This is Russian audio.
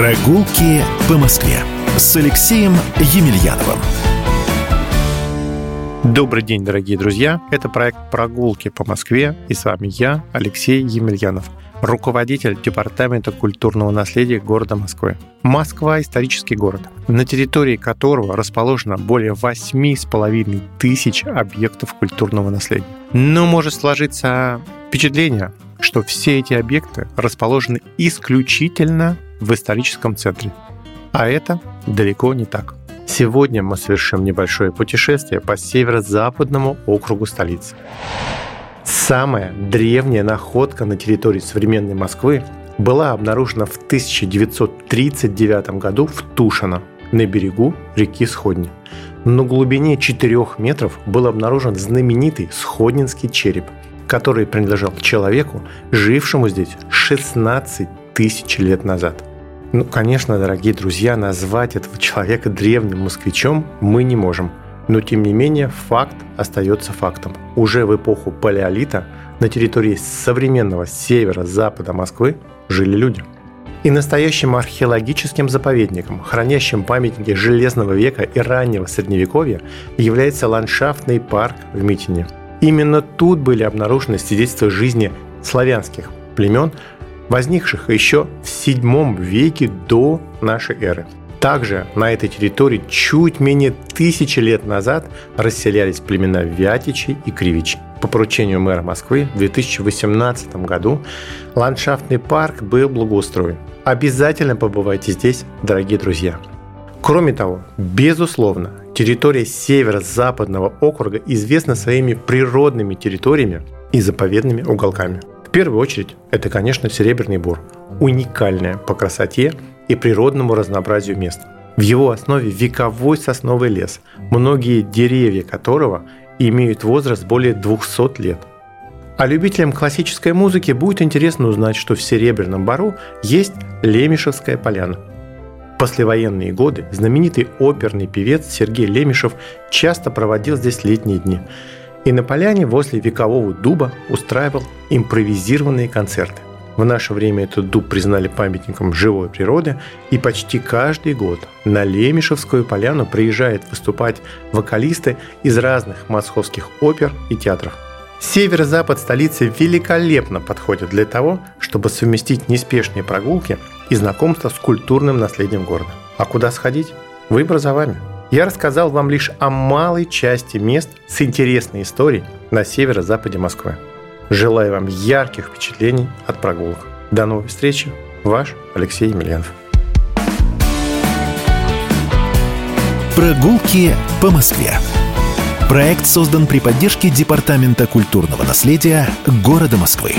Прогулки по Москве с Алексеем Емельяновым. Добрый день, дорогие друзья. Это проект «Прогулки по Москве» и с вами я, Алексей Емельянов, руководитель Департамента культурного наследия города Москвы. Москва – исторический город, на территории которого расположено более 8,5 тысяч объектов культурного наследия. Но может сложиться впечатление, что все эти объекты расположены исключительно в историческом центре. А это далеко не так. Сегодня мы совершим небольшое путешествие по северо-западному округу столицы. Самая древняя находка на территории современной Москвы была обнаружена в 1939 году в Тушино, на берегу реки Сходни. На глубине 4 метров был обнаружен знаменитый Сходнинский череп, который принадлежал человеку, жившему здесь 16 тысяч лет назад – ну, конечно, дорогие друзья, назвать этого человека древним москвичом мы не можем. Но, тем не менее, факт остается фактом. Уже в эпоху палеолита на территории современного севера-запада Москвы жили люди. И настоящим археологическим заповедником, хранящим памятники Железного века и раннего Средневековья, является ландшафтный парк в Митине. Именно тут были обнаружены свидетельства жизни славянских племен, возникших еще в VII веке до нашей эры. Также на этой территории чуть менее тысячи лет назад расселялись племена Вятичи и Кривичи. По поручению мэра Москвы в 2018 году ландшафтный парк был благоустроен. Обязательно побывайте здесь, дорогие друзья. Кроме того, безусловно, территория северо-западного округа известна своими природными территориями и заповедными уголками. В первую очередь, это, конечно, Серебряный Бор, уникальное по красоте и природному разнообразию место. В его основе вековой сосновый лес, многие деревья которого имеют возраст более 200 лет. А любителям классической музыки будет интересно узнать, что в Серебряном Бару есть Лемешевская поляна. В послевоенные годы знаменитый оперный певец Сергей Лемешев часто проводил здесь летние дни – и на поляне возле векового дуба устраивал импровизированные концерты. В наше время этот дуб признали памятником живой природы, и почти каждый год на Лемешевскую поляну приезжают выступать вокалисты из разных московских опер и театров. Северо-запад столицы великолепно подходит для того, чтобы совместить неспешные прогулки и знакомство с культурным наследием города. А куда сходить? Выбор за вами – я рассказал вам лишь о малой части мест с интересной историей на северо-западе Москвы. Желаю вам ярких впечатлений от прогулок. До новой встречи. Ваш Алексей Емельянов. Прогулки по Москве. Проект создан при поддержке Департамента культурного наследия города Москвы.